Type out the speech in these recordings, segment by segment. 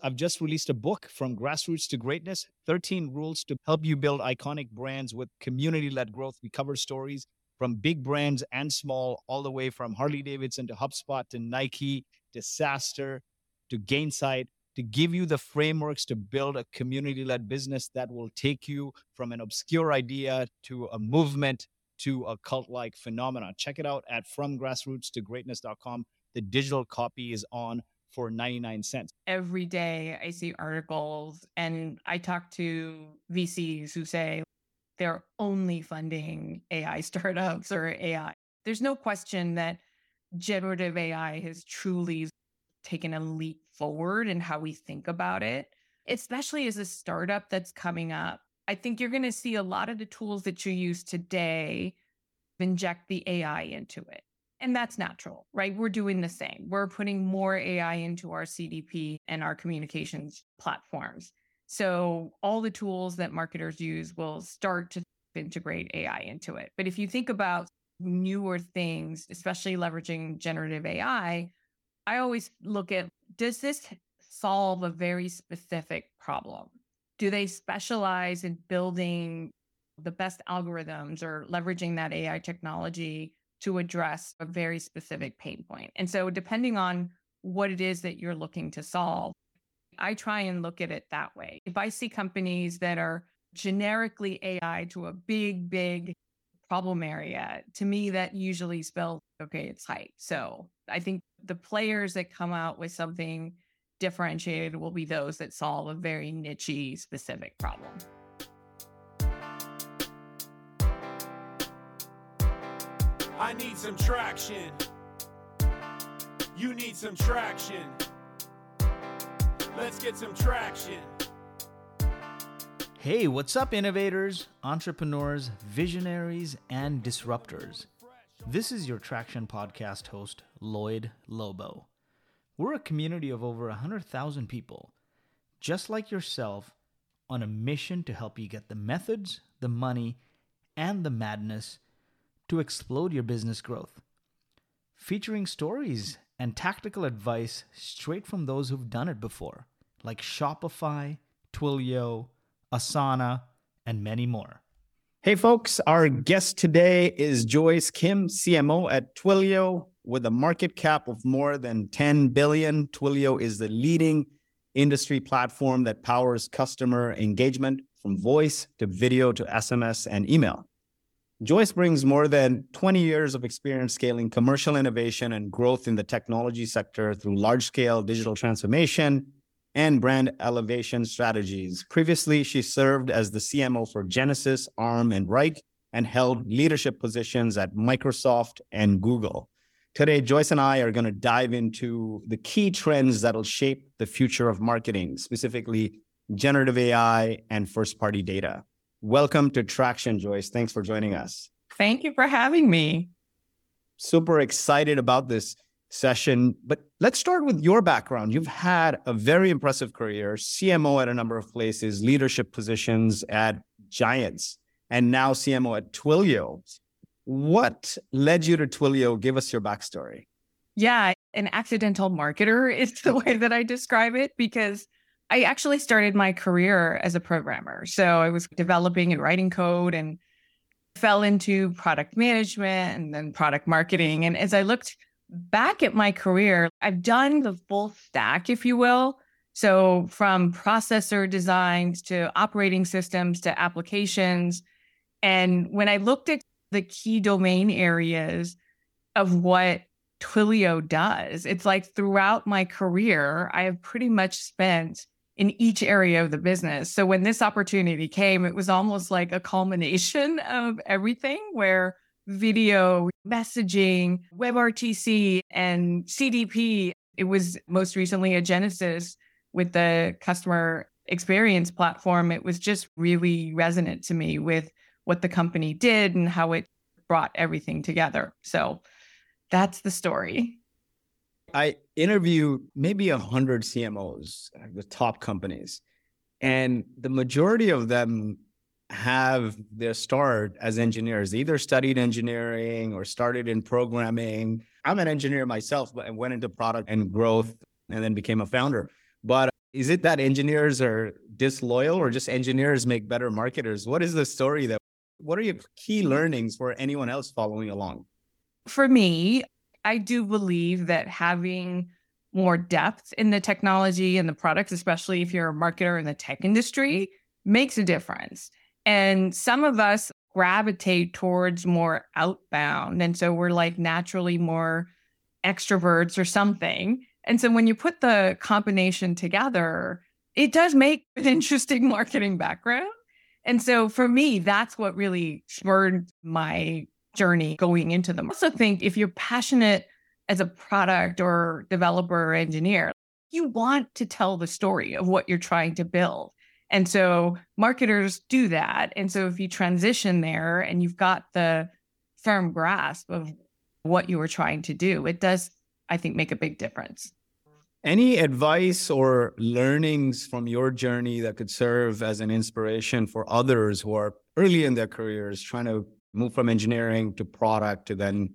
I've just released a book from grassroots to greatness 13 rules to help you build iconic brands with community led growth. We cover stories from big brands and small, all the way from Harley Davidson to HubSpot to Nike to SaaStr to Gainsight to give you the frameworks to build a community led business that will take you from an obscure idea to a movement to a cult like phenomenon. Check it out at fromgrassrootstogreatness.com. The digital copy is on for 99 cents. Every day I see articles and I talk to VCs who say they're only funding AI startups or AI. There's no question that generative AI has truly taken a leap forward in how we think about it, especially as a startup that's coming up. I think you're going to see a lot of the tools that you use today inject the AI into it. And that's natural, right? We're doing the same. We're putting more AI into our CDP and our communications platforms. So all the tools that marketers use will start to integrate AI into it. But if you think about newer things, especially leveraging generative AI, I always look at does this solve a very specific problem? Do they specialize in building the best algorithms or leveraging that AI technology to address a very specific pain point. And so, depending on what it is that you're looking to solve, I try and look at it that way. If I see companies that are generically AI to a big, big problem area, to me, that usually spells, okay, it's hype. So I think the players that come out with something differentiated will be those that solve a very niche specific problem. I need some traction. You need some traction. Let's get some traction. Hey, what's up, innovators, entrepreneurs, visionaries, and disruptors? This is your Traction Podcast host, Lloyed Lobo. We're a community of over 100,000 people, just like yourself, on a mission to help you get the methods, the money, and the madness to explode your business growth. Featuring stories and tactical advice straight from those who've done it before, like Shopify, Twilio, Asana, and many more. Hey, folks, our guest today is Joyce Kim, CMO at Twilio. With a market cap of more than 10 billion, Twilio is the leading industry platform that powers customer engagement from voice to video to SMS and email. Joyce brings more than 20 years of experience scaling commercial innovation and growth in the technology sector through large scale digital transformation and brand elevation strategies. Previously, she served as the CMO for Genesys, ARM, and Reich, and held leadership positions at Microsoft and Google. Today, Joyce and I are going to dive into the key trends that'll shape the future of marketing, specifically generative AI and first party data. Welcome to Traction, Joyce. Thanks for joining us. Thank you for having me. Super excited about this session. But let's start with your background. You've had a very impressive career, CMO at a number of places, leadership positions at Giants, and now CMO at Twilio. What led you to Twilio? Give us your backstory. Yeah, an accidental marketer is the way that I describe it because I actually started my career as a programmer. So I was developing and writing code and fell into product management and then product marketing. And as I looked back at my career, I've done the full stack, if you will. So from processor designs to operating systems to applications. And when I looked at the key domain areas of what Twilio does, it's like throughout my career, I have pretty much spent in each area of the business. So when this opportunity came, it was almost like a culmination of everything where video, messaging, WebRTC, and CDP, it was most recently a Genesys with the customer experience platform. It was just really resonant to me with what the company did and how it brought everything together. So that's the story. I interview maybe a hundred CMOs, uh, the top companies, and the majority of them have their start as engineers. They either studied engineering or started in programming. I'm an engineer myself, but I went into product and growth and then became a founder. But Is it that engineers are disloyal or just engineers make better marketers? What is the story that what are your key learnings for anyone else following along? For me, I do believe that having more depth in the technology and the products, especially if you're a marketer in the tech industry, makes a difference. And some of us gravitate towards more outbound. And so we're like naturally more extroverts or something. And so when you put the combination together, it does make an interesting marketing background. And so for me, that's what really spurred my journey going into them. I also think if you're passionate as a product or developer or engineer, you want to tell the story of what you're trying to build. And so marketers do that. And so if you transition there and you've got the firm grasp of what you were trying to do, it does, I think, make a big difference. Any advice or learnings from your journey that could serve as an inspiration for others who are early in their careers trying to move from engineering to product to then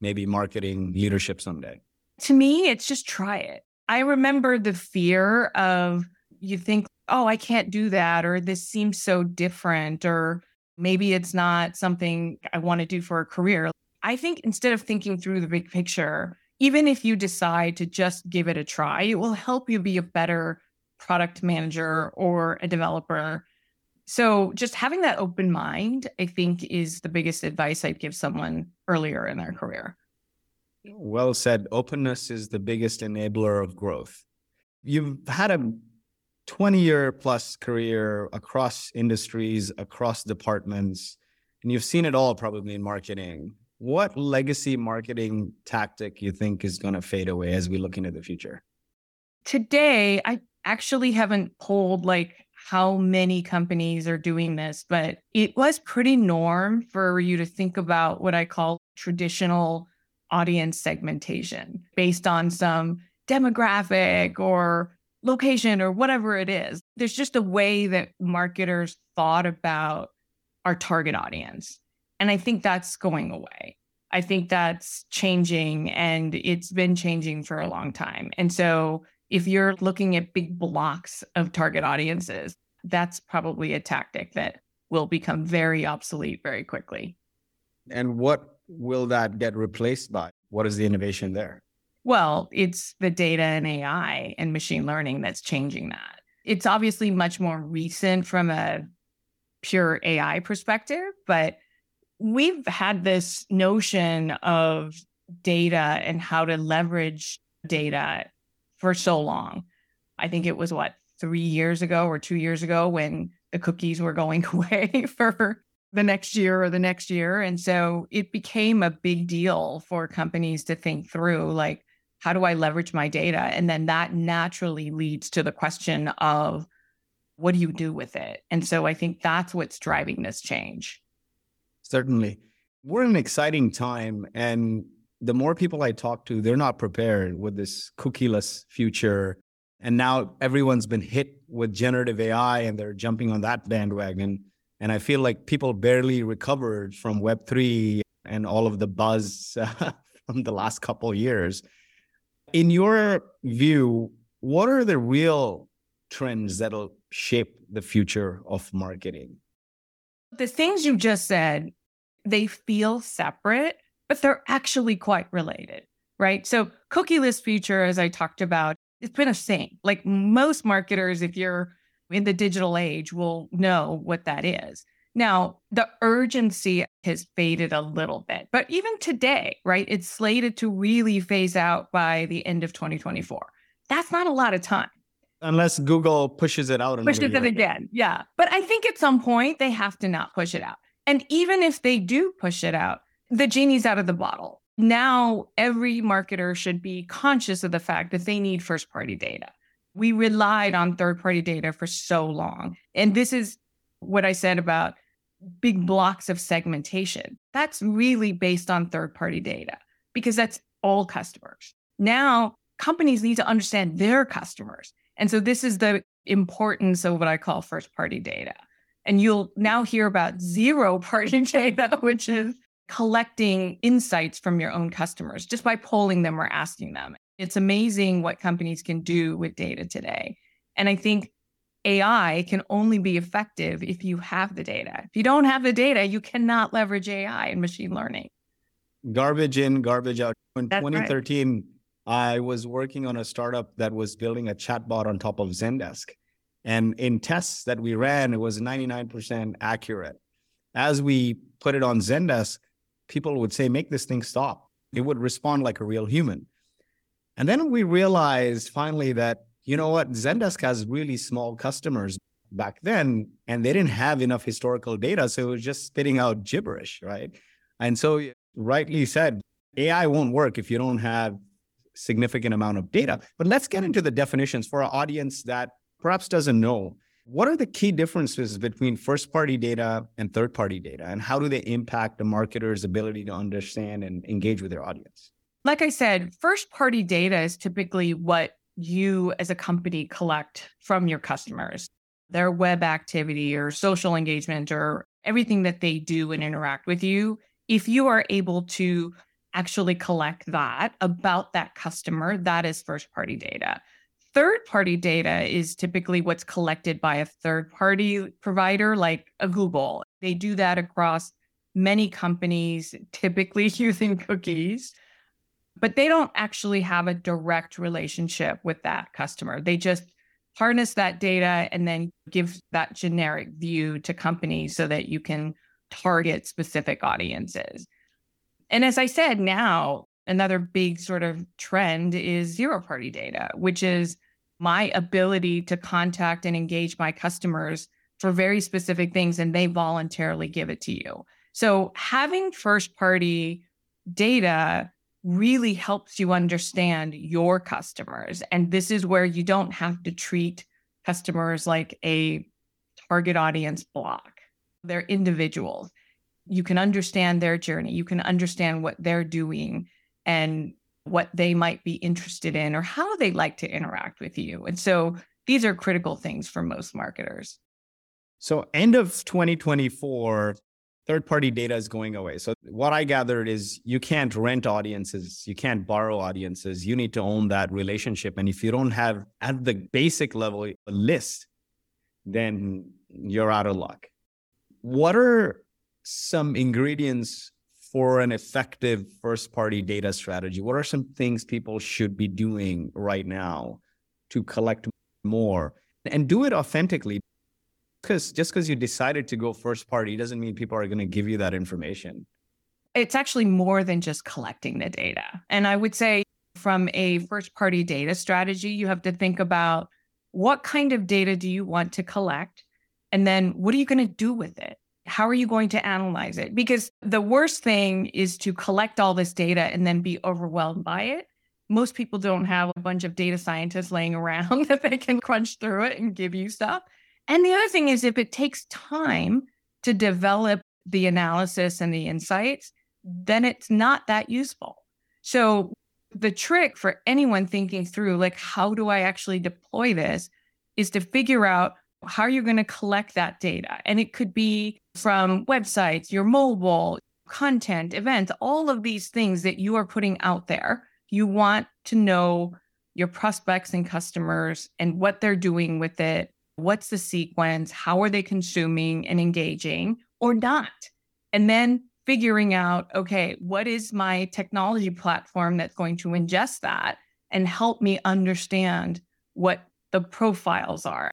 maybe marketing leadership someday? To me, it's just try it. I remember the fear of you think, oh, I can't do that, or this seems so different, or maybe it's not something I want to do for a career. I think instead of thinking through the big picture, even if you decide to just give it a try, it will help you be a better product manager or a developer. So, just having that open mind, I think, is the biggest advice I'd give someone earlier in their mm. career. Well said. Openness is the biggest enabler of growth. You've had a 20 year plus career across industries, across departments, and you've seen it all probably in marketing. What legacy marketing tactic you think is going to fade away as we look into the future? Today, I actually haven't pulled like how many companies are doing this, but it was pretty norm for you to think about what I call traditional audience segmentation based on some demographic or location or whatever it is. There's just a way that marketers thought about our target audience. And I think that's going away. I think that's changing and it's been changing for a long time. And so if you're looking at big blocks of target audiences, that's probably a tactic that will become very obsolete very quickly. And what will that get replaced by? What is the innovation there? Well, it's the data and AI and machine learning that's changing that. It's obviously much more recent from a pure AI perspective, but we've had this notion of data and how to leverage data for so long. I think it was what, three years ago or two years ago when the cookies were going away for the next year or the next year. And so it became a big deal for companies to think through like, how do I leverage my data? And then that naturally leads to the question of what do you do with it? And so I think that's what's driving this change. Certainly. We're in an exciting time. And the more people I talk to, they're not prepared with this cookieless future. And now everyone's been hit with generative AI and they're jumping on that bandwagon. And I feel like people barely recovered from Web3 and all of the buzz from the last couple years. In your view, what are the real trends that'll shape the future of marketing? The things you just said, they feel separate, but they're actually quite related, right? So, cookieless feature, as I talked about, it's been a thing. Like most marketers, if you're in the digital age, will know what that is. Now, the urgency has faded a little bit, but even today, right, it's slated to really phase out by the end of 2024. That's not a lot of time. Unless Google pushes it out. Pushes it again. Yeah. But I think at some point they have to not push it out. And even if they do push it out, the genie's out of the bottle. Now, every marketer should be conscious of the fact that they need first party data. We relied on third party data for so long. And this is what I said about big blocks of segmentation. That's really based on third party data because that's all customers. Now, companies need to understand their customers. And so this is the importance of what I call first party data. And you'll now hear about zero party data, which is collecting insights from your own customers just by polling them or asking them. It's amazing what companies can do with data today. And I think AI can only be effective if you have the data. If you don't have the data, you cannot leverage AI and machine learning. Garbage in, garbage out. In That's right. 2013, I was working on a startup that was building a chatbot on top of Zendesk. And in tests that we ran, it was 99% accurate. As we put it on Zendesk, people would say, make this thing stop. It would respond like a real human. And then we realized finally that, you know what, Zendesk has really small customers back then, and they didn't have enough historical data. So it was just spitting out gibberish, right? And so, rightly said, AI won't work if you don't have significant amount of data. But let's get into the definitions for our audience that perhaps doesn't know. What are the key differences between first party data and third party data? And how do they impact the marketer's ability to understand and engage with their audience? Like I said, first party data is typically what you as a company collect from your customers, their web activity or social engagement or everything that they do and interact with you. If you are able to actually collect that about that customer, that is first party data. Third party data is typically what's collected by a third party provider like a Google. They do that across many companies, typically using cookies, but they don't actually have a direct relationship with that customer. They just harness that data and then give that generic view to companies so that you can target specific audiences. And as I said, now another big sort of trend is zero party data, which is my ability to contact and engage my customers for very specific things and they voluntarily give it to you. So having first party data really helps you understand your customers. And this is where you don't have to treat customers like a target audience block. They're individuals you can understand their journey, you can understand what they're doing and what they might be interested in or how they like to interact with you. And so these are critical things for most marketers. So, end of 2024, third party data is going away. So, what I gathered is you can't rent audiences, you can't borrow audiences. You need to own that relationship. And if you don't have at the basic level a list, then you're out of luck. What are some ingredients for an effective first party data strategy? What are some things people should be doing right now to collect more and do it authentically? Because just because you decided to go first party doesn't mean people are going to give you that information. It's actually more than just collecting the data. And I would say, from a first party data strategy, you have to think about what kind of data do you want to collect? And then what are you going to do with it? How are you going to analyze it? Because the worst thing is to collect all this data and then be overwhelmed by it. Most people don't have a bunch of data scientists laying around that they can crunch through it and give you stuff. And the other thing is, if it takes time to develop the analysis and the insights, then it's not that useful. So, the trick for anyone thinking through, like, how do I actually deploy this, is to figure out how are you going to collect that data? And it could be from websites, your mobile, content, events, all of these things that you are putting out there. You want to know your prospects and customers and what they're doing with it. What's the sequence? How are they consuming and engaging or not? And then figuring out, okay, what is my technology platform that's going to ingest that and help me understand what the profiles are?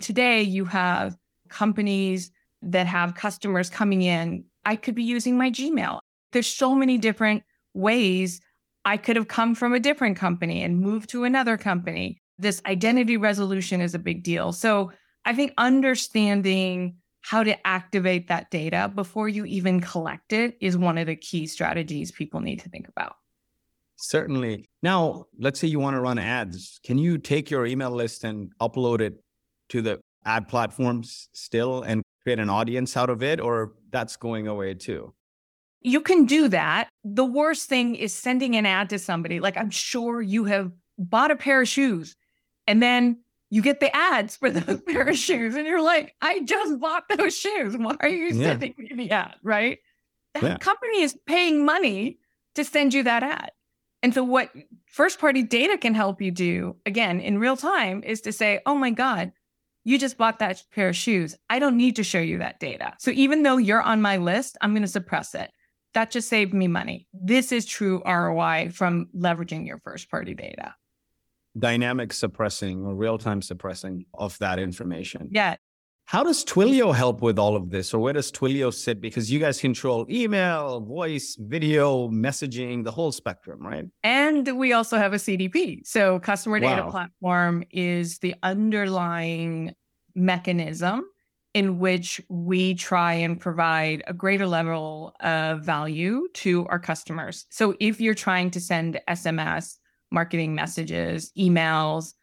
Today, you have companies that have customers coming in, I could be using my Gmail. There's so many different ways I could have come from a different company and moved to another company. This identity resolution is a big deal. So I think understanding how to activate that data before you even collect it is one of the key strategies people need to think about. Certainly. Now, let's say you want to run ads. Can you take your email list and upload it to the ad platforms still and create an audience out of it, or that's going away too? You can do that. The worst thing is sending an ad to somebody. Like, I'm sure you have bought a pair of shoes and then you get the ads for those pair of shoes, and you're like, I just bought those shoes. Why are you yeah. sending me the ad? Right? That yeah. company is paying money to send you that ad. And so, what first party data can help you do, again, in real time, is to say, oh my God, you just bought that pair of shoes. I don't need to show you that data. So, even though you're on my list, I'm going to suppress it. That just saved me money. This is true ROI from leveraging your first party data. Dynamic suppressing or real time suppressing of that information. Yeah. How does Twilio help with all of this, or where does Twilio sit? Because you guys control email, voice, video, messaging, the whole spectrum, right? And we also have a CDP. So, Customer Data Wow. Platform is the underlying mechanism in which we try and provide a greater level of value to our customers. So, if you're trying to send SMS, marketing messages, emails,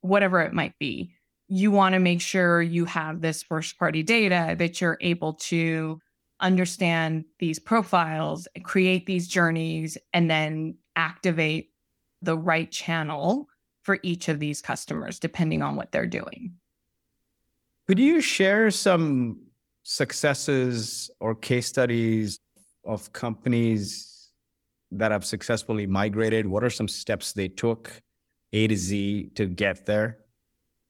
whatever it might be, you want to make sure you have this first party data that you're able to understand these profiles, create these journeys, and then activate the right channel for each of these customers, depending on what they're doing. Could you share some successes or case studies of companies that have successfully migrated? What are some steps they took A to Z to get there?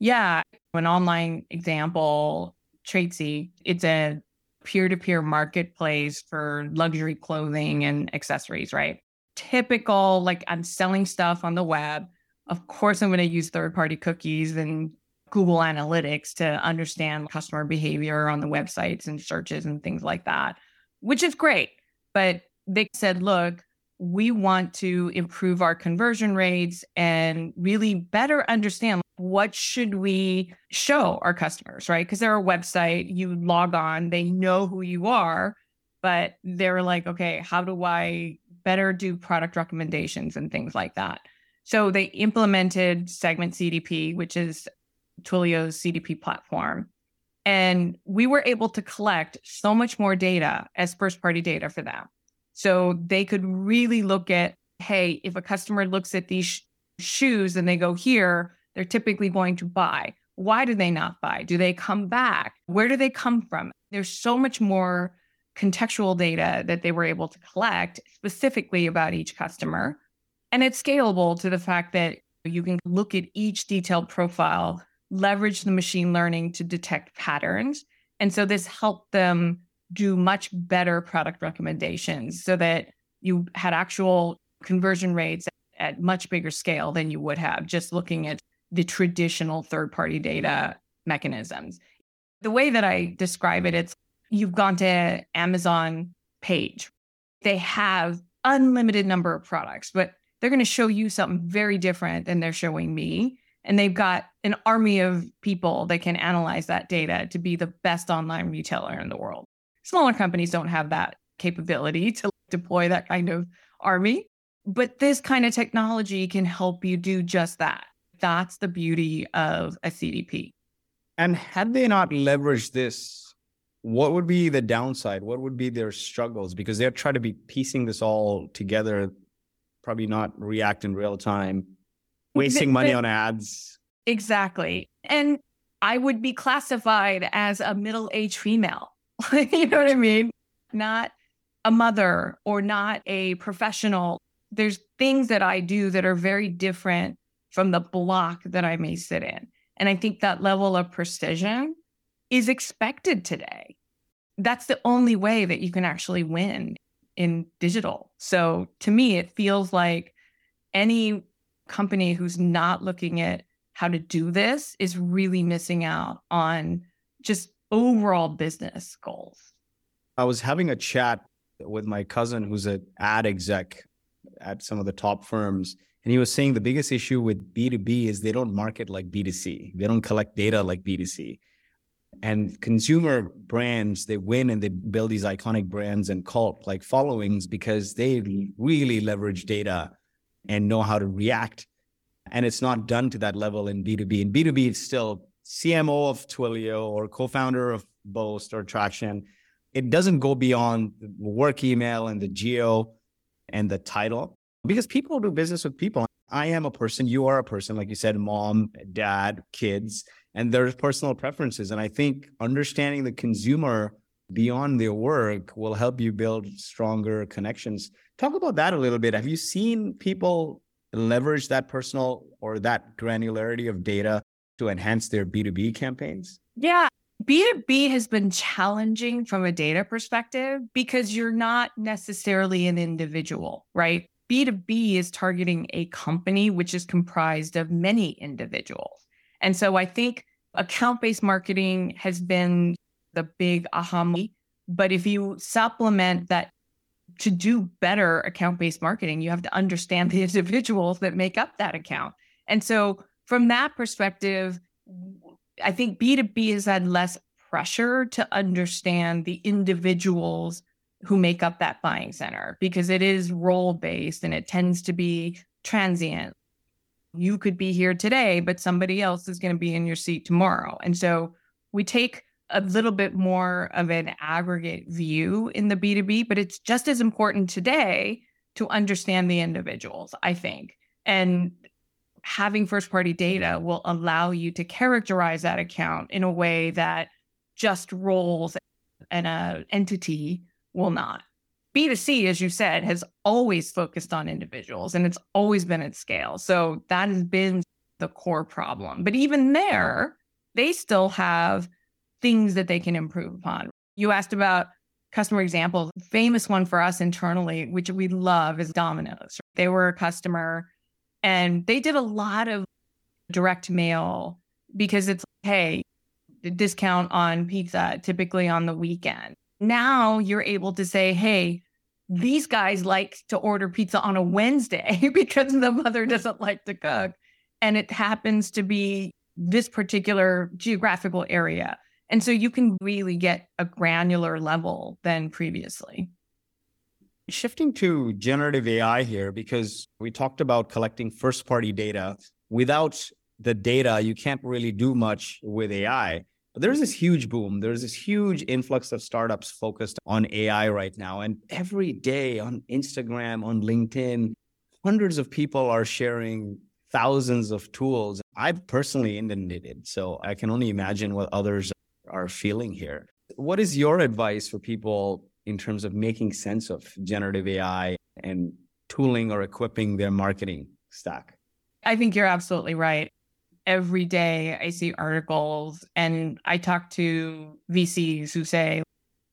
Yeah, an online example, Tradesy, it's a peer-to-peer marketplace for luxury clothing and accessories, right? Typical, like I'm selling stuff on the web. Of course, I'm going to use third-party cookies and Google Analytics to understand customer behavior on the websites and searches and things like that, which is great. But they said, look, we want to improve our conversion rates and really better understand what should we show our customers right? Because they're a website you log on they know who you are but they're like okay how do i better do product recommendations and things like that? So they implemented segment cdp which is twilio's cdp platform and we were able to collect so much more data as first party data for them so they could really look at, hey, if a customer looks at these sh- shoes and they go here, they're typically going to buy. Why do they not buy? Do they come back? Where do they come from? There's so much more contextual data that they were able to collect specifically about each customer. And it's scalable to the fact that you can look at each detailed profile, leverage the machine learning to detect patterns. And so this helped them do much better product recommendations so that you had actual conversion rates at much bigger scale than you would have just looking at the traditional third party data mechanisms. The way that I describe it, it's you've gone to Amazon page. They have unlimited number of products, but they're going to show you something very different than they're showing me. And they've got an army of people that can analyze that data to be the best online retailer in the world. Smaller companies don't have that capability to deploy that kind of army, but this kind of technology can help you do just that. That's the beauty of a CDP. And had they not leveraged this, what would be the downside? What would be their struggles? Because they're trying to be piecing this all together, probably not react in real time, wasting money on ads. Exactly. And I would be classified as a middle aged female. you know what I mean? Not a mother or not a professional. There's things that I do that are very different from the block that I may sit in. And I think that level of precision is expected today. That's the only way that you can actually win in digital. So to me, it feels like any company who's not looking at how to do this is really missing out on just overall business goals. I was having a chat with my cousin who's an ad exec at some of the top firms. And he was saying the biggest issue with B2B is they don't market like B2C. They don't collect data like B2C. And consumer brands, they win and they build these iconic brands and cult like followings because they really leverage data and know how to react. And it's not done to that level in B2B. In B2B, it's still CMO of Twilio or co-founder of Boast or Traction. It doesn't go beyond work email and the geo and the title because people do business with people. I am a person, you are a person, like you said, mom, dad, kids, and there's personal preferences. And I think understanding the consumer beyond their work will help you build stronger connections. Talk about that a little bit. Have you seen people leverage that personal or that granularity of data to enhance their B2B campaigns? Yeah. B2B has been challenging from a data perspective because you're not necessarily an individual, right? B2B is targeting a company which is comprised of many individuals. And so I think account based marketing has been the big aha. moment. But if you supplement that to do better account based marketing, you have to understand the individuals that make up that account. And so, from that perspective, I think B2B has had less pressure to understand the individuals who make up that buying center because it is role based and it tends to be transient. You could be here today, but somebody else is going to be in your seat tomorrow. And so we take a little bit more of an aggregate view in the B2B, but it's just as important today to understand the individuals, I think. And having first party data will allow you to characterize that account in a way that just roles and a entity will not. B2C, as you said, has always focused on individuals and it's always been at scale. So that has been the core problem. But even there, they still have things that they can improve upon. You asked about customer examples. Famous one for us internally, which we love, is Domino's. They were a customer and they did a lot of direct mail because it's, hey, discount on pizza, typically on the weekend. Now you're able to say, hey, these guys like to order pizza on a Wednesday because the mother doesn't like to cook. And it happens to be this particular geographical area. And so you can really get a granular level than previously. Shifting to generative AI here, because we talked about collecting first party data. Without the data, you can't really do much with AI. But there's this huge boom. There's this huge influx of startups focused on AI right now. And every day on Instagram, on LinkedIn, hundreds of people are sharing thousands of tools. I've personally inundated, so I can only imagine what others are feeling here. What is your advice for people in terms of making sense of generative AI and tooling or equipping their marketing stack? I think you're absolutely right every day I see articles and I talk to VCs who say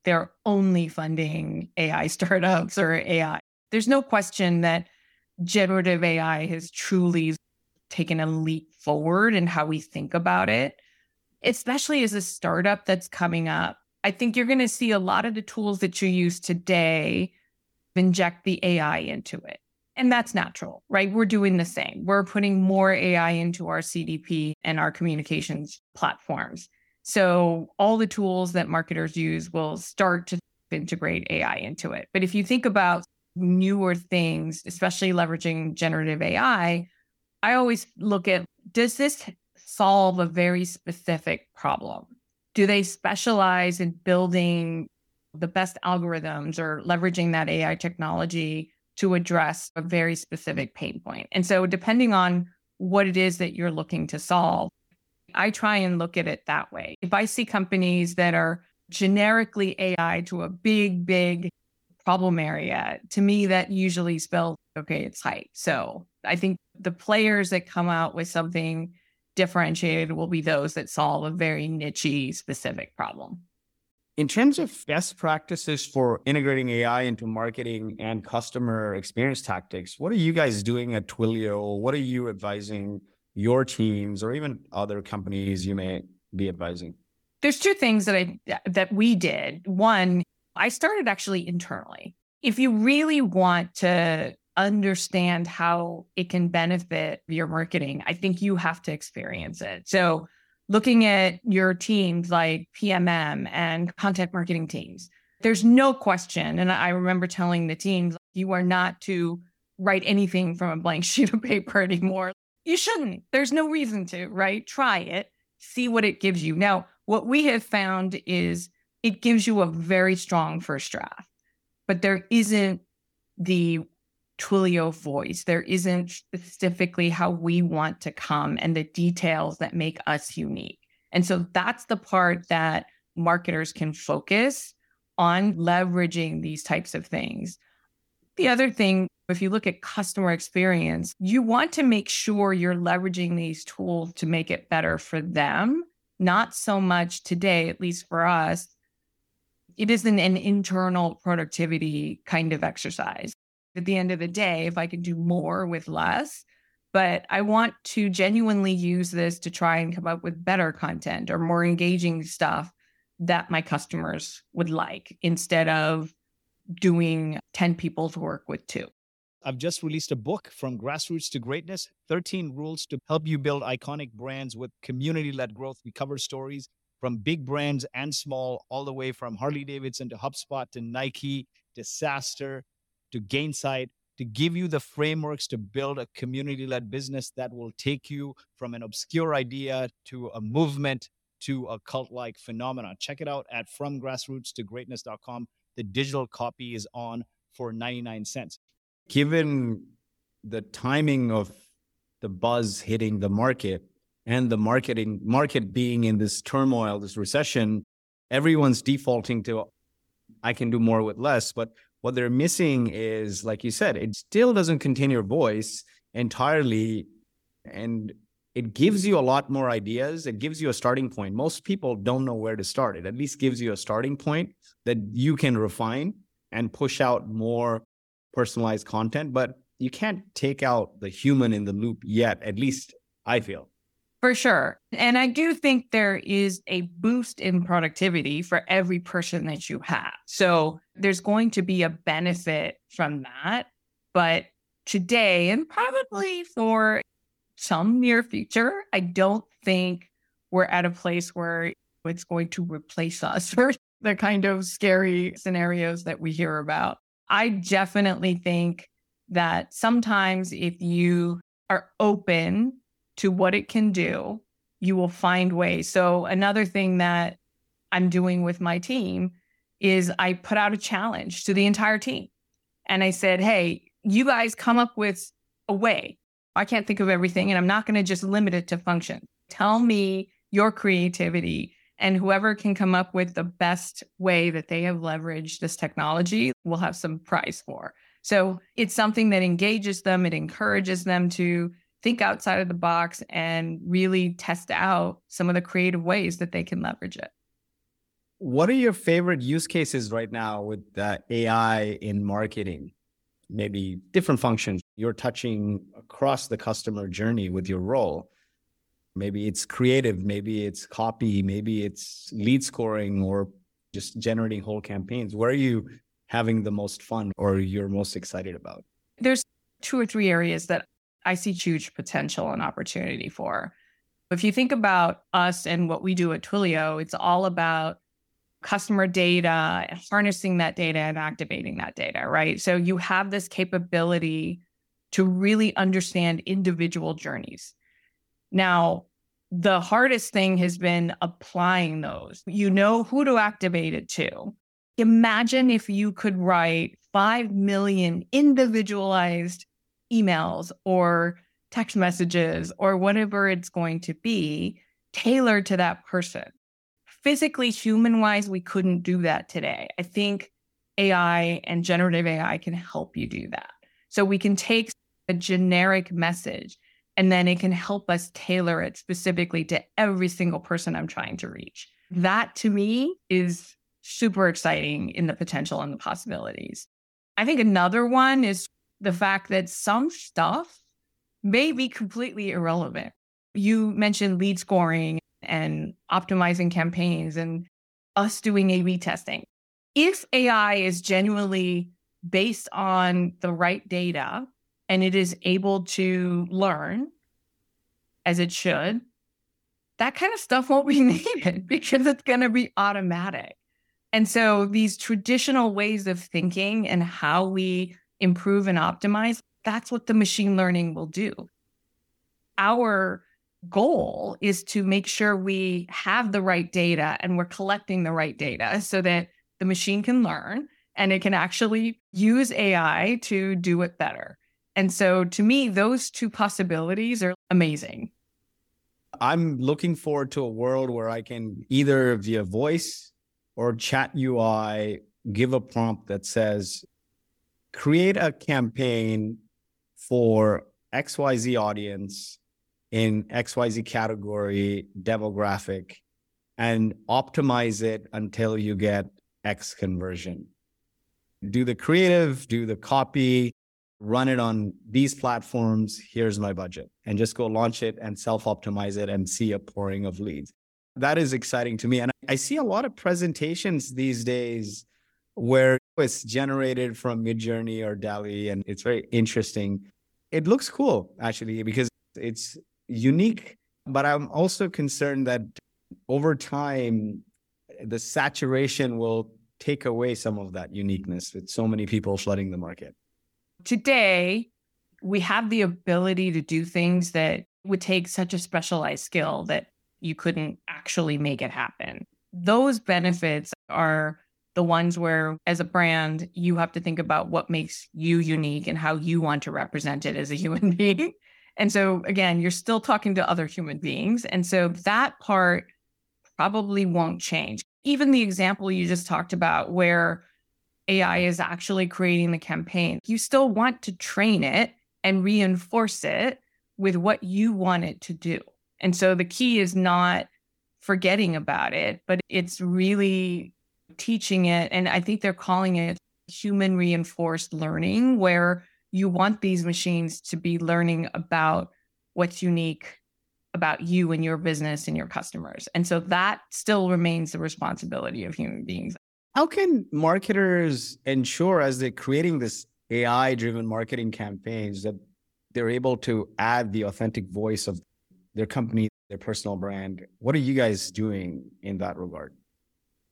they're only funding AI startups or AI. There's no question that generative AI has truly taken a leap forward in how we think about it, especially as a startup that's coming up. I think you're going to see a lot of the tools that you use today inject the AI into it. And that's natural, right? We're doing the same. We're putting more AI into our CDP and our communications platforms. So all the tools that marketers use will start to integrate AI into it. But if you think about newer things, especially leveraging generative AI, I always look at does this solve a very specific problem? Do they specialize in building the best algorithms or leveraging that AI technology to address a very specific pain point. And so, depending on what it is that you're looking to solve, I try and look at it that way. If I see companies that are generically AI to a big, big problem area, to me, that usually spells, okay, it's hype. So I think the players that come out with something differentiated will be those that solve a very niche specific problem. In terms of best practices for integrating AI into marketing and customer experience tactics, what are you guys doing at Twilio? What are you advising your teams or even other companies you may be advising? There's two things that I that we did. One, I started actually internally. If you really want to understand how it can benefit your marketing, I think you have to experience it. So looking at your teams like PMM and content marketing teams, there's no question. And I remember telling the teams, you are not to write anything from a blank sheet of paper anymore. You shouldn't. There's no reason to, right? Try it, see what it gives you. Now, what we have found is it gives you a very strong first draft, but there isn't the Twilio voice. There isn't specifically how we want to come and the details that make us unique. And so that's the part that marketers can focus on leveraging these types of things. The other thing, if you look at customer experience, you want to make sure you're leveraging these tools to make it better for them, not so much today, at least for us. It isn't an internal productivity kind of exercise. At the end of the day, if I can do more with less, but I want to genuinely use this to try and come up with better content or more engaging stuff that my customers would like instead of doing 10 people's work with two. I've just released a book from grassroots to greatness 13 rules to help you build iconic brands with community led growth. We cover stories from big brands and small, all the way from Harley Davidson to HubSpot to Nike to SaaStr to Gainsight to give you the frameworks to build a community led business that will take you from an obscure idea to a movement to a cult like phenomenon. Check it out at fromgrassrootstogreatness.com. The digital copy is on for 99 cents. Given the timing of the buzz hitting the market and the marketing market being in this turmoil, this recession, everyone's defaulting to I can do more with less. But what they're missing is, like you said, it still doesn't contain your voice entirely. And it gives you a lot more ideas. It gives you a starting point. Most people don't know where to start. It at least gives you a starting point that you can refine and push out more personalized content. But you can't take out the human in the loop yet, at least I feel. For sure. And I do think there is a boost in productivity for every person that you have. So there's going to be a benefit from that. But today, and probably for some near future, I don't think we're at a place where it's going to replace us for the kind of scary scenarios that we hear about. I definitely think that sometimes if you are open to what it can do, you will find ways. So, another thing that I'm doing with my team is I put out a challenge to the entire team. And I said, hey, you guys come up with a way. I can't think of everything, and I'm not going to just limit it to function. Tell me your creativity, and whoever can come up with the best way that they have leveraged this technology will have some prize for. So it's something that engages them, it encourages them to think outside of the box and really test out some of the creative ways that they can leverage it. What are your favorite use cases right now with uh, AI in marketing? Maybe different functions you're touching across the customer journey with your role. Maybe it's creative, maybe it's copy, maybe it's lead scoring or just generating whole campaigns. Where are you having the most fun or you're most excited about? There's two or three areas that I see huge potential and opportunity for. If you think about us and what we do at Twilio, it's all about customer data, harnessing that data and activating that data, right? So you have this capability to really understand individual journeys. Now, the hardest thing has been applying those. You know who to activate it to. Imagine if you could write 5 million individualized emails or text messages or whatever it's going to be tailored to that person. Physically, human wise, we couldn't do that today. I think AI and generative AI can help you do that. So we can take a generic message and then it can help us tailor it specifically to every single person I'm trying to reach. That to me is super exciting in the potential and the possibilities. I think another one is the fact that some stuff may be completely irrelevant. You mentioned lead scoring and optimizing campaigns and us doing A B testing. If AI is genuinely based on the right data and it is able to learn as it should, that kind of stuff won't be needed because it's going to be automatic. And so these traditional ways of thinking and how we improve and optimize, that's what the machine learning will do. Our goal is to make sure we have the right data and we're collecting the right data so that the machine can learn and it can actually use AI to do it better. And so to me, those two possibilities are amazing. I'm looking forward to a world where I can either via voice or chat UI give a prompt that says, create a campaign for XYZ audience in XYZ category demographic and optimize it until you get X conversion. Do the creative, do the copy, run it on these platforms. Here's my budget. And just go launch it and self optimize it and see a pouring of leads. That is exciting to me. And I see a lot of presentations these days where it's generated from Midjourney or DALL-E, and it's very interesting. It looks cool, actually, because it's unique. But I'm also concerned that over time, the saturation will take away some of that uniqueness with so many people flooding the market. Today, we have the ability to do things that would take such a specialized skill that you couldn't actually make it happen. Those benefits are the ones where, as a brand, you have to think about what makes you unique and how you want to represent it as a human being. And so, again, you're still talking to other human beings. And so that part probably won't change. Even the example you just talked about, where AI is actually creating the campaign, you still want to train it and reinforce it with what you want it to do. And so the key is not forgetting about it, but it's really teaching it. And I think they're calling it human reinforced learning, where you want these machines to be learning about what's unique about you and your business and your customers. And so that still remains the responsibility of human beings. How can marketers ensure as they're creating this AI driven marketing campaigns that they're able to add the authentic voice of their company, their personal brand? What are you guys doing in that regard?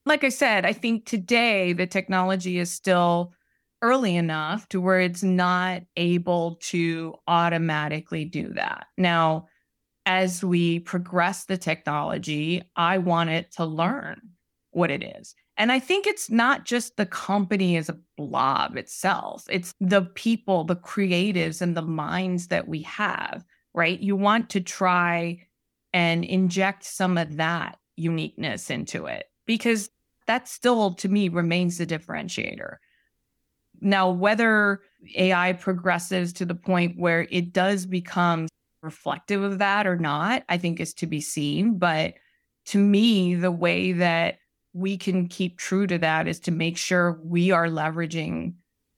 Like I said, I think today the technology is still early enough to where it's not able to automatically do that. Now, as we progress the technology, I want it to learn what it is. And I think it's not just the company as a blob itself, it's the people, the creatives, and the minds that we have, right? You want to try and inject some of that uniqueness into it because that still, to me, remains the differentiator. Now, whether AI progresses to the point where it does become reflective of that or not, I think is to be seen. But to me, the way that we can keep true to that is to make sure we are leveraging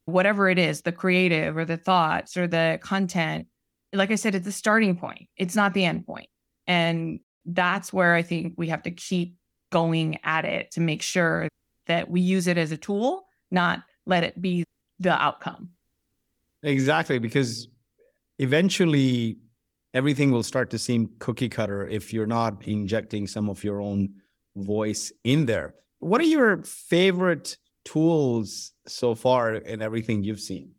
whatever it is the creative or the thoughts or the content. Like I said, it's the starting point, it's not the end point. And that's where I think we have to keep going at it to make sure that we use it as a tool, not let it be the outcome. Exactly, because eventually everything will start to seem cookie cutter if you're not injecting some of your own voice in there. What are your favorite tools so far in everything you've seen?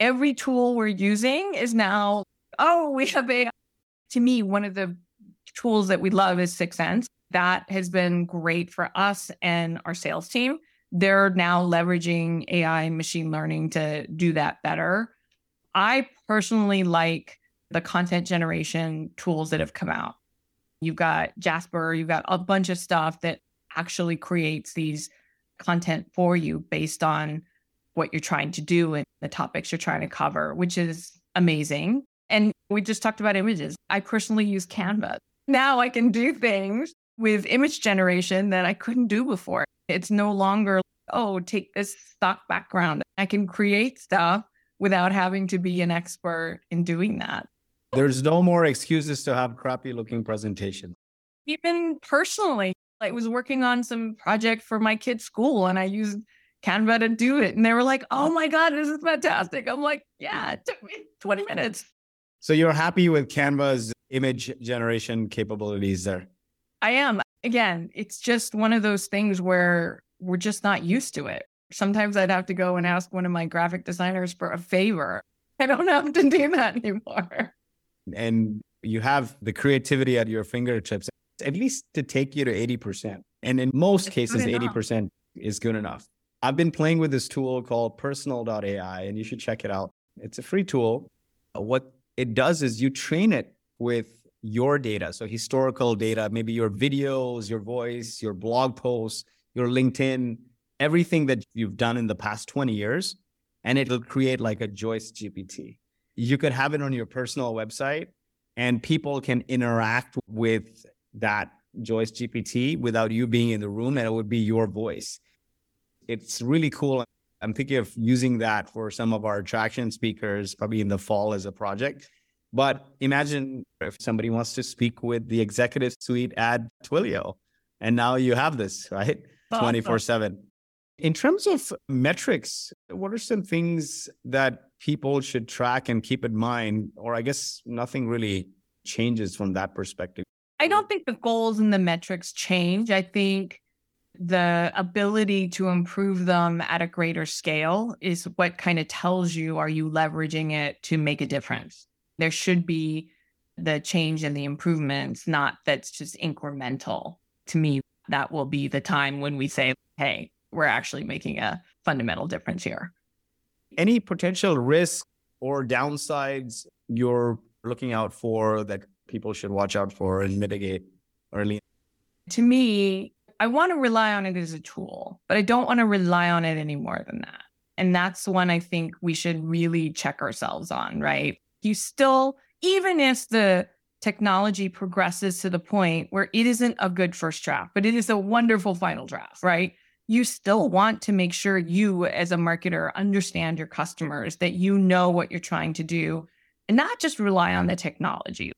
Every tool we're using is now, oh, we have a, to me, one of the tools that we love is 6sense. That has been great for us and our sales team. They're now leveraging AI and machine learning to do that better. I personally like the content generation tools that have come out. You've got Jasper, you've got a bunch of stuff that actually creates these content for you based on what you're trying to do and the topics you're trying to cover, which is amazing. And we just talked about images. I personally use Canva. Now I can do things with image generation that I couldn't do before. It's no longer, oh, take this stock background. I can create stuff without having to be an expert in doing that. There's no more excuses to have crappy looking presentation. Even personally, I was working on some project for my kid's school and I used Canva to do it. And they were like, oh my God, this is fantastic. I'm like, yeah, it took me 20 minutes. So you're happy with Canva's image generation capabilities there? I am. Again, it's just one of those things where we're just not used to it. Sometimes I'd have to go and ask one of my graphic designers for a favor. I don't have to do that anymore and you have the creativity at your fingertips, at least to take you to 80%. And in most cases, 80% is good enough. I've been playing with this tool called personal.ai, and you should check it out. It's a free tool. What it does is you train it with your data. So, historical data, maybe your videos, your voice, your blog posts, your LinkedIn, everything that you've done in the past 20 years, and it'll create like a Joyce GPT. You could have it on your personal website, and people can interact with that Joyce GPT without you being in the room, and it would be your voice. It's really cool. I'm thinking of using that for some of our attraction speakers, probably in the fall as a project. But imagine if somebody wants to speak with the executive suite at Twilio, and now you have this, right? 24 7. In terms of metrics, what are some things that people should track and keep in mind? Or I guess nothing really changes from that perspective. I don't think the goals and the metrics change. I think the ability to improve them at a greater scale is what kind of tells you are you leveraging it to make a difference. There should be the change and the improvements, not that's just incremental. To me, that will be the time when we say, hey, we're actually making a fundamental difference here. Any potential risks or downsides you're looking out for that people should watch out for and mitigate early? To me, I want to rely on it as a tool, but I don't want to rely on it any more than that. And that's one I think we should really check ourselves on, right? You still, even if the technology progresses to the point where it isn't a good first draft, but it is a wonderful final draft, right? You still want to make sure you, as a marketer, understand your customers, that you know what you're trying to do, and not just rely on the technology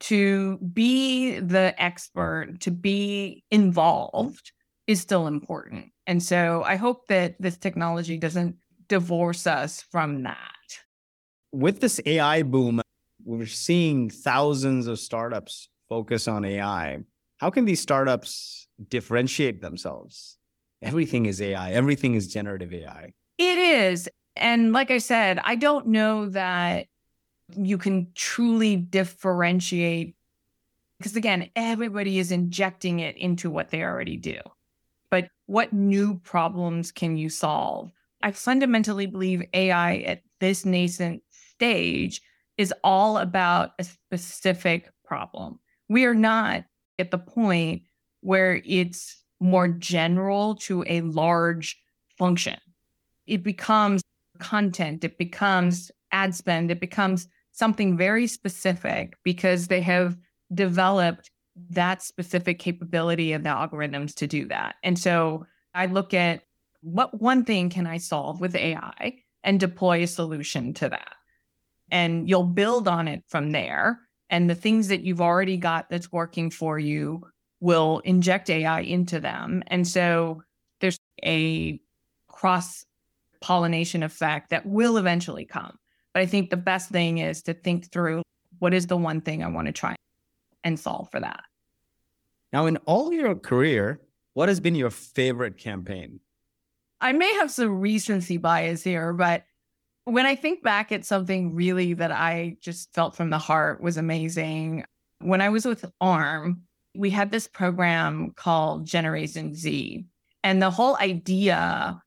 to be the expert, to be involved is still important. And so I hope that this technology doesn't divorce us from that. With this AI boom, we're seeing thousands of startups focus on AI. How can these startups differentiate themselves? Everything is AI, everything is generative AI. It is. And like I said, I don't know that you can truly differentiate because again everybody is injecting it into what they already do but what new problems can you solve i fundamentally believe ai at this nascent stage is all about a specific problem we are not at the point where it's more general to a large function it becomes content it becomes ad spend it becomes something very specific because they have developed that specific capability of the algorithms to do that. And so I look at what one thing can I solve with AI and deploy a solution to that. And you'll build on it from there. And the things that you've already got that's working for you will inject AI into them. And so there's a cross pollination effect that will eventually come. But I think the best thing is to think through what is the one thing I want to try and solve for that. Now, in all your career, what has been your favorite campaign? I may have some recency bias here, but when I think back at something really that I just felt from the heart was amazing, when I was with ARM, we had this program called Generation Z. And the whole idea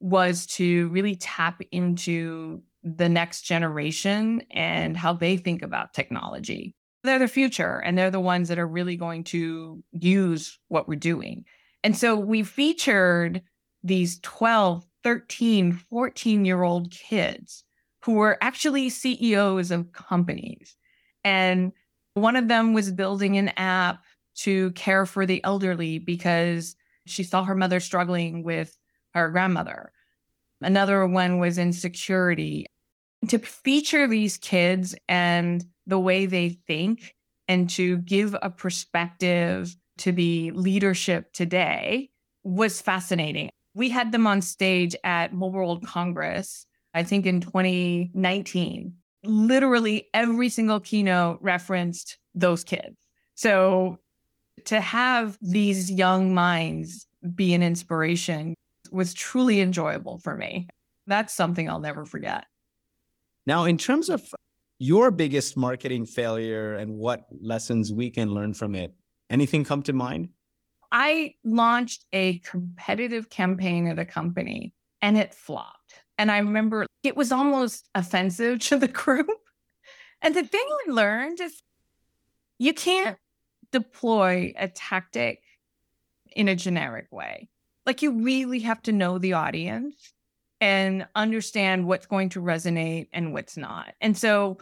was to really tap into the next generation and how they think about technology. They're the future and they're the ones that are really going to use what we're doing. And so we featured these 12, 13, 14 year old kids who were actually CEOs of companies. And one of them was building an app to care for the elderly because she saw her mother struggling with her grandmother. Another one was in security to feature these kids and the way they think and to give a perspective to the leadership today was fascinating. We had them on stage at Mobile World Congress, I think in 2019. Literally every single keynote referenced those kids. So to have these young minds be an inspiration was truly enjoyable for me. That's something I'll never forget. Now, in terms of your biggest marketing failure and what lessons we can learn from it, anything come to mind? I launched a competitive campaign at a company and it flopped. And I remember it was almost offensive to the group. And the thing I learned is you can't deploy a tactic in a generic way. Like you really have to know the audience and understand what's going to resonate and what's not. And so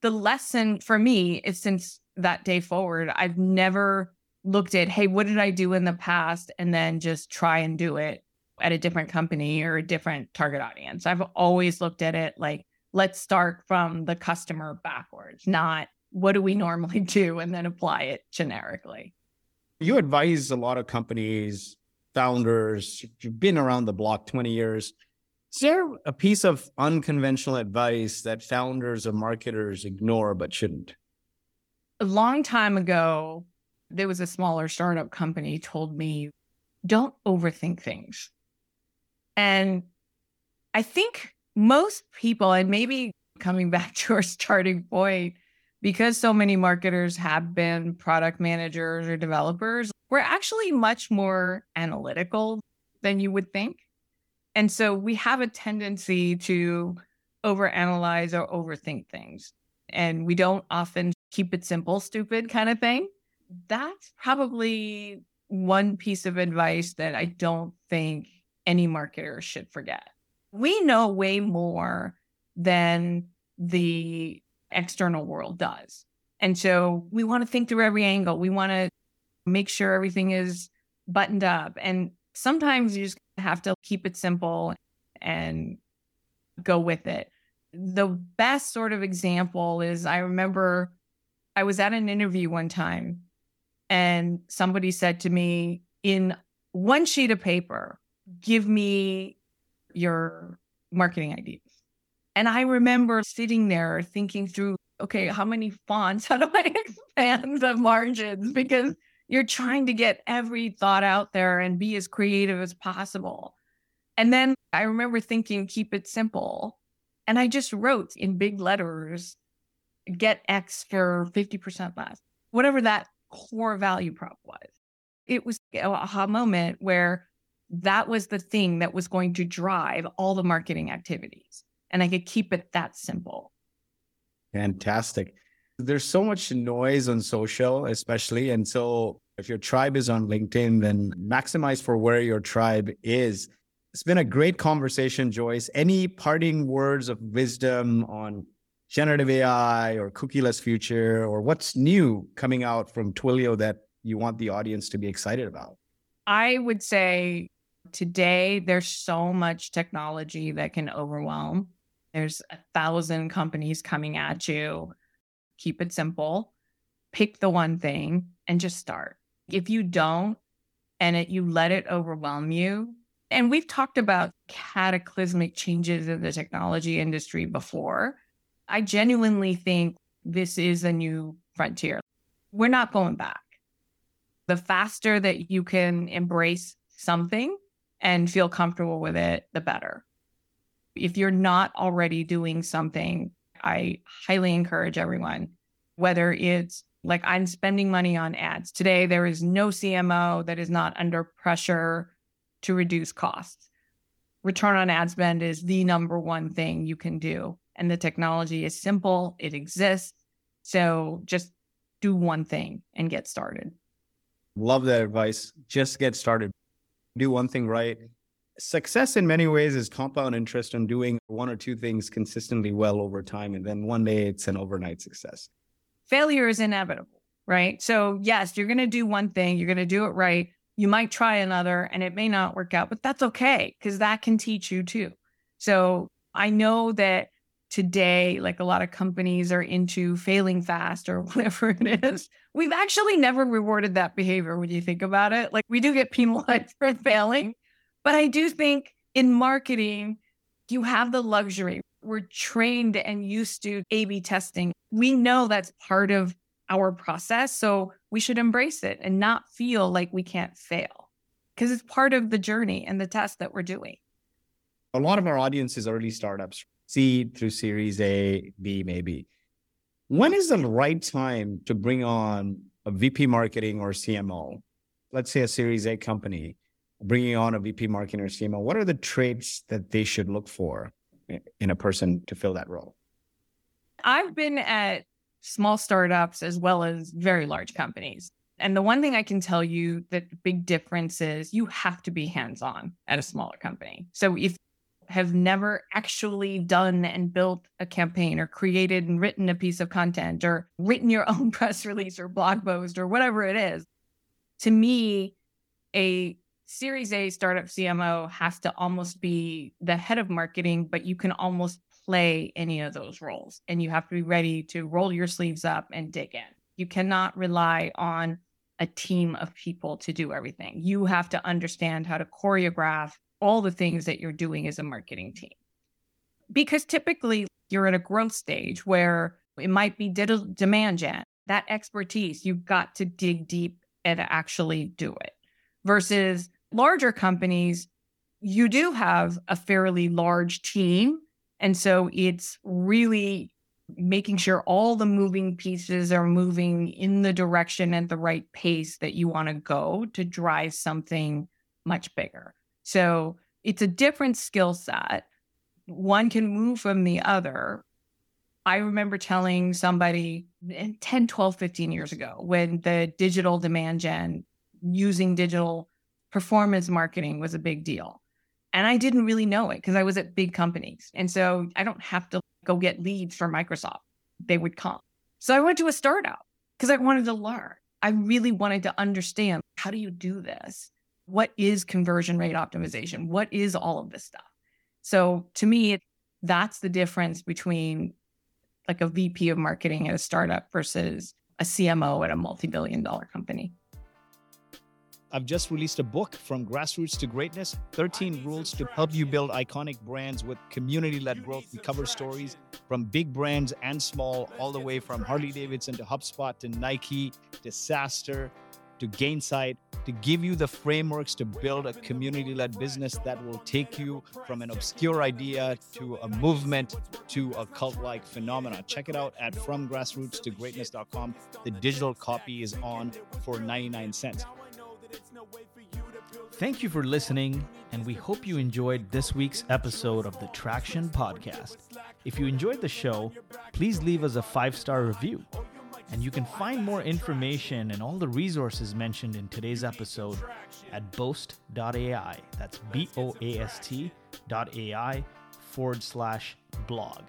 the lesson for me is since that day forward, I've never looked at, hey, what did I do in the past? And then just try and do it at a different company or a different target audience. I've always looked at it like, let's start from the customer backwards, not what do we normally do and then apply it generically. You advise a lot of companies, founders, you've been around the block 20 years. Is there a piece of unconventional advice that founders or marketers ignore but shouldn't? A long time ago, there was a smaller startup company told me, don't overthink things. And I think most people, and maybe coming back to our starting point, because so many marketers have been product managers or developers, we're actually much more analytical than you would think. And so we have a tendency to overanalyze or overthink things. And we don't often keep it simple, stupid kind of thing. That's probably one piece of advice that I don't think any marketer should forget. We know way more than the external world does. And so we want to think through every angle. We want to make sure everything is buttoned up. And sometimes you just have to keep it simple and go with it. The best sort of example is I remember I was at an interview one time and somebody said to me, in one sheet of paper, give me your marketing ideas. And I remember sitting there thinking through, okay, how many fonts? How do I expand the margins? Because you're trying to get every thought out there and be as creative as possible. And then I remember thinking, keep it simple. And I just wrote in big letters, get X for 50% less, whatever that core value prop was. It was a aha moment where that was the thing that was going to drive all the marketing activities. And I could keep it that simple. Fantastic. There's so much noise on social, especially. And so if your tribe is on LinkedIn, then maximize for where your tribe is. It's been a great conversation, Joyce. Any parting words of wisdom on generative AI or cookieless future or what's new coming out from Twilio that you want the audience to be excited about? I would say today there's so much technology that can overwhelm. There's a thousand companies coming at you. Keep it simple. Pick the one thing and just start. If you don't and it, you let it overwhelm you, and we've talked about cataclysmic changes in the technology industry before. I genuinely think this is a new frontier. We're not going back. The faster that you can embrace something and feel comfortable with it, the better. If you're not already doing something, I highly encourage everyone, whether it's like I'm spending money on ads. Today, there is no CMO that is not under pressure to reduce costs. Return on ad spend is the number one thing you can do and the technology is simple, it exists. So just do one thing and get started. Love that advice. Just get started. Do one thing right. Success in many ways is compound interest on doing one or two things consistently well over time. And then one day it's an overnight success. Failure is inevitable, right? So, yes, you're going to do one thing, you're going to do it right. You might try another and it may not work out, but that's okay because that can teach you too. So, I know that today, like a lot of companies are into failing fast or whatever it is. We've actually never rewarded that behavior when you think about it. Like we do get penalized for failing, but I do think in marketing, you have the luxury. We're trained and used to A B testing. We know that's part of our process. So we should embrace it and not feel like we can't fail because it's part of the journey and the test that we're doing. A lot of our audience is early startups, seed through series A, B, maybe. When is the right time to bring on a VP marketing or CMO? Let's say a series A company bringing on a VP marketing or CMO. What are the traits that they should look for in a person to fill that role? I've been at small startups as well as very large companies. And the one thing I can tell you that big difference is you have to be hands on at a smaller company. So if have never actually done and built a campaign or created and written a piece of content or written your own press release or blog post or whatever it is, to me, a Series A startup CMO has to almost be the head of marketing, but you can almost play any of those roles and you have to be ready to roll your sleeves up and dig in. You cannot rely on a team of people to do everything. You have to understand how to choreograph all the things that you're doing as a marketing team. Because typically you're at a growth stage where it might be demand gen. That expertise, you've got to dig deep and actually do it. Versus larger companies, you do have a fairly large team. And so it's really making sure all the moving pieces are moving in the direction at the right pace that you want to go to drive something much bigger. So it's a different skill set. One can move from the other. I remember telling somebody eh, 10, 12, 15 years ago when the digital demand gen using digital performance marketing was a big deal. And I didn't really know it because I was at big companies. And so I don't have to go get leads for Microsoft. They would come. So I went to a startup because I wanted to learn. I really wanted to understand how do you do this? What is conversion rate optimization? What is all of this stuff? So to me, that's the difference between like a VP of marketing at a startup versus a CMO at a multi billion dollar company. I've just released a book from grassroots to greatness 13 rules to help you build iconic brands with community led growth. We cover stories from big brands and small, all the way from Harley Davidson to HubSpot to Nike to SaaStr to Gainsight to give you the frameworks to build a community led business that will take you from an obscure idea to a movement to a cult like phenomenon. Check it out at FromGrassrootsToGreatness.com. The digital copy is on for 99 cents. Thank you for listening, and we hope you enjoyed this week's episode of the Traction Podcast. If you enjoyed the show, please leave us a five star review. And you can find more information and all the resources mentioned in today's episode at boast.ai. That's B O A S T dot AI forward slash blog.